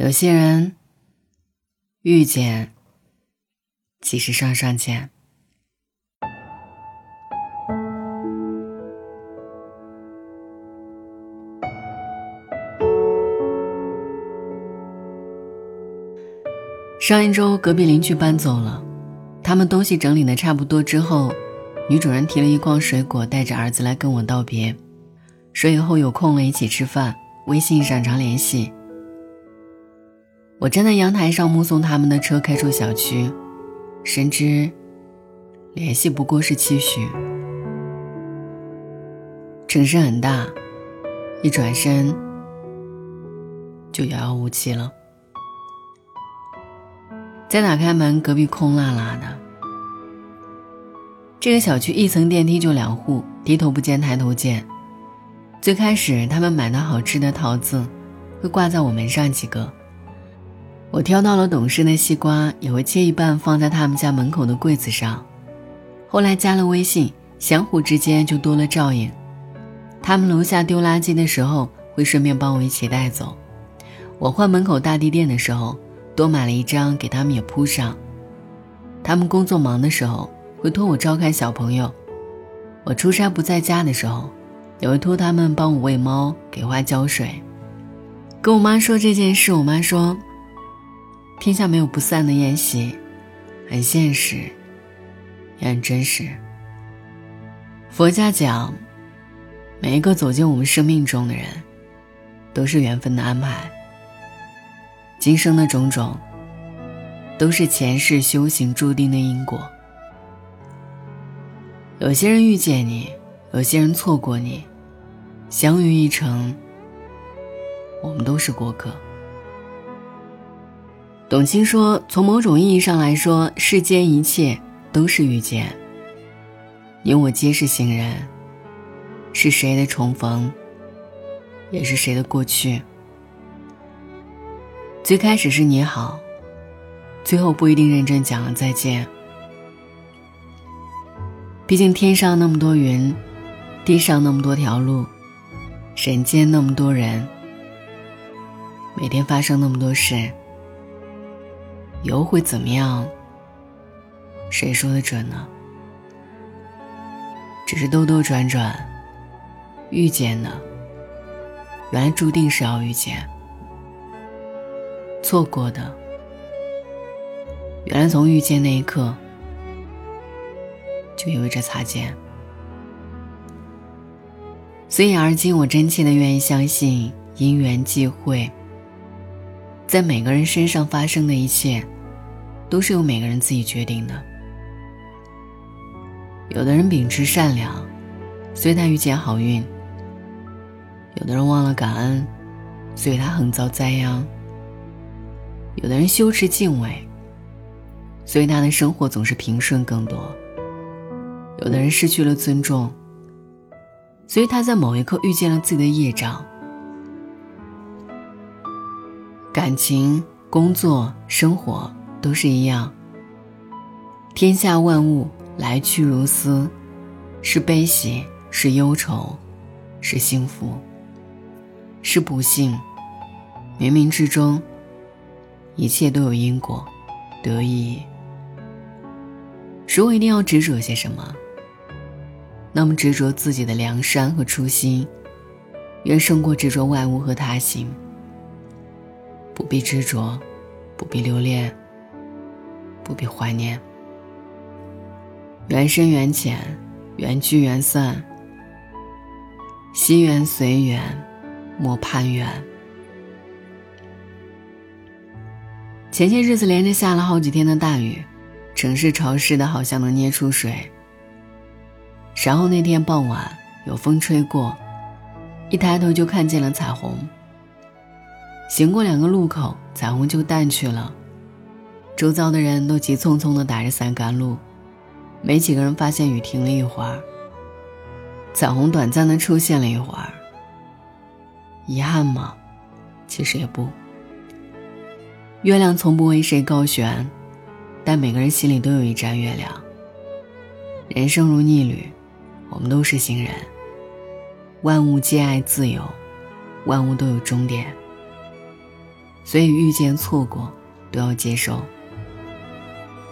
有些人遇见，即是上上签。上一周，隔壁邻居搬走了，他们东西整理的差不多之后，女主人提了一筐水果，带着儿子来跟我道别，说以后有空了一起吃饭，微信上常联系。我站在阳台上目送他们的车开出小区，深知联系不过是期许。城市很大，一转身就遥遥无期了。再打开门，隔壁空落落的。这个小区一层电梯就两户，低头不见抬头见。最开始他们买的好吃的桃子，会挂在我门上几个。我挑到了懂事的西瓜，也会切一半放在他们家门口的柜子上。后来加了微信，相互之间就多了照应。他们楼下丢垃圾的时候，会顺便帮我一起带走。我换门口大地垫的时候，多买了一张给他们也铺上。他们工作忙的时候，会托我照看小朋友。我出差不在家的时候，也会托他们帮我喂猫、给花浇水。跟我妈说这件事，我妈说。天下没有不散的宴席，很现实，也很真实。佛家讲，每一个走进我们生命中的人，都是缘分的安排。今生的种种，都是前世修行注定的因果。有些人遇见你，有些人错过你，相遇一程，我们都是过客。董卿说：“从某种意义上来说，世间一切都是遇见。你我皆是行人，是谁的重逢，也是谁的过去。最开始是你好，最后不一定认真讲了再见。毕竟天上那么多云，地上那么多条路，人间那么多人，每天发生那么多事。”以后会怎么样？谁说的准呢？只是兜兜转转，遇见的，原来注定是要遇见；错过的，原来从遇见那一刻就意味着擦肩。所以，而今我真切的愿意相信因缘际会。在每个人身上发生的一切，都是由每个人自己决定的。有的人秉持善良，所以他遇见好运；有的人忘了感恩，所以他横遭灾殃；有的人羞耻敬畏，所以他的生活总是平顺更多；有的人失去了尊重，所以他在某一刻遇见了自己的业障。感情、工作、生活都是一样。天下万物来去如斯，是悲喜，是忧愁，是幸福，是不幸。冥冥之中，一切都有因果，得意。如果一定要执着些什么，那么执着自己的良善和初心，远胜过执着外物和他行。不必执着，不必留恋，不必怀念。缘深缘浅，缘聚缘散，心缘随缘，莫攀缘。前些日子连着下了好几天的大雨，城市潮湿的好像能捏出水。然后那天傍晚有风吹过，一抬头就看见了彩虹。行过两个路口，彩虹就淡去了。周遭的人都急匆匆地打着伞赶路，没几个人发现雨停了一会儿。彩虹短暂地出现了一会儿。遗憾吗？其实也不。月亮从不为谁高悬，但每个人心里都有一盏月亮。人生如逆旅，我们都是行人。万物皆爱自由，万物都有终点。所以遇见、错过都要接受，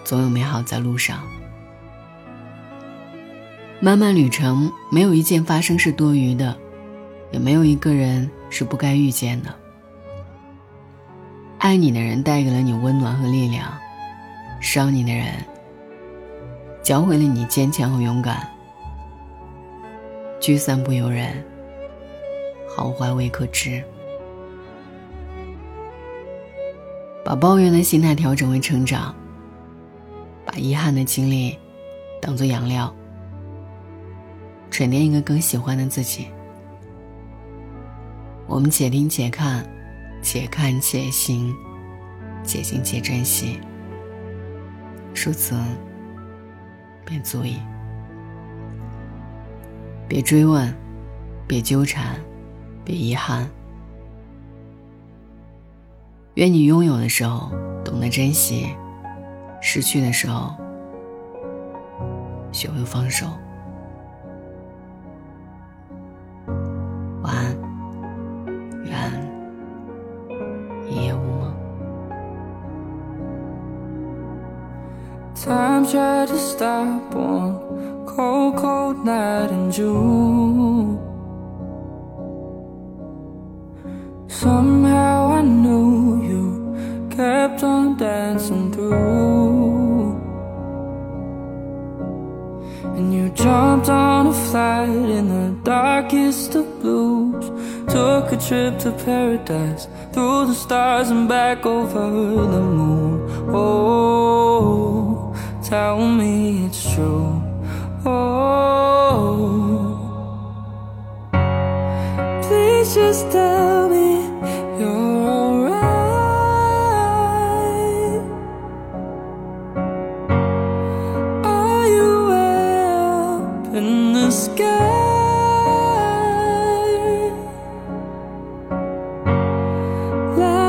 总有美好在路上。漫漫旅程，没有一件发生是多余的，也没有一个人是不该遇见的。爱你的人带给了你温暖和力量，伤你的人教会了你坚强和勇敢。聚散不由人，好坏未可知。把抱怨的心态调整为成长，把遗憾的经历当做养料。沉淀一个更喜欢的自己。我们且听且看，且看且行，且行且珍惜。如此，便足矣。别追问，别纠缠，别遗憾。愿你拥有的时候懂得珍惜，失去的时候学会放手。Time tried to stop one cold, cold night in June. And you jumped on a flight in the darkest of blues. Took a trip to paradise, through the stars and back over the moon. Oh tell me it's true. Oh, please just tell me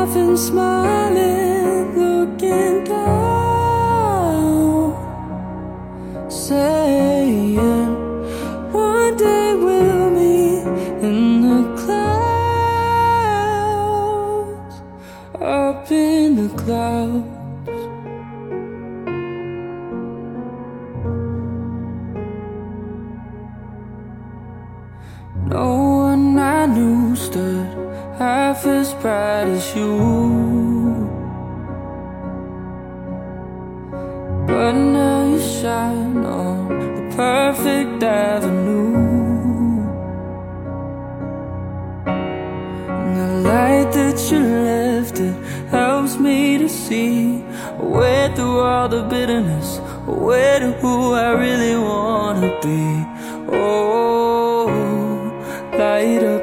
Laughing, smiling, looking down. saying you. But now you shine on the perfect avenue And the light that you left, it helps me to see Away through all the bitterness, away to who I really wanna be Oh, light up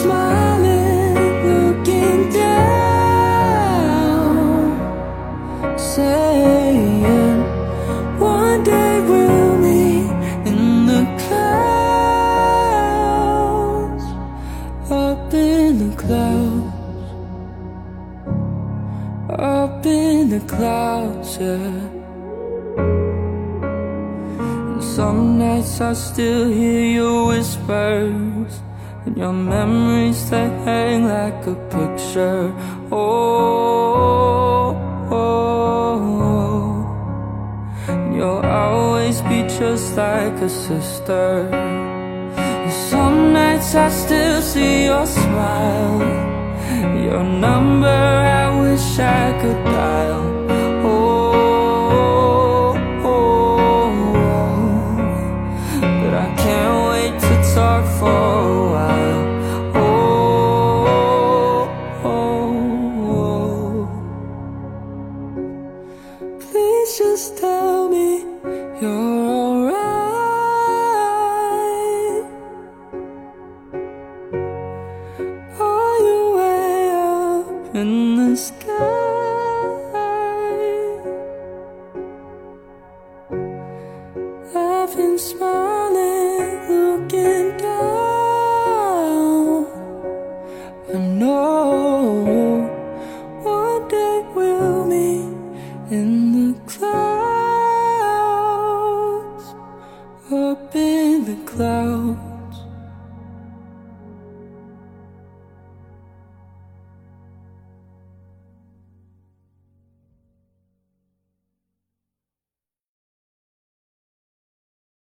smiling, looking down, saying, One day we'll meet in the clouds, up in the clouds, up in the clouds, yeah. Some nights I still hear your whispers and your memories they hang like a picture. Oh, oh, oh. You'll always be just like a sister. And some nights I still see your smile. Your number I wish I could dial sky. I've been smiling, looking down. I know one day we'll meet in.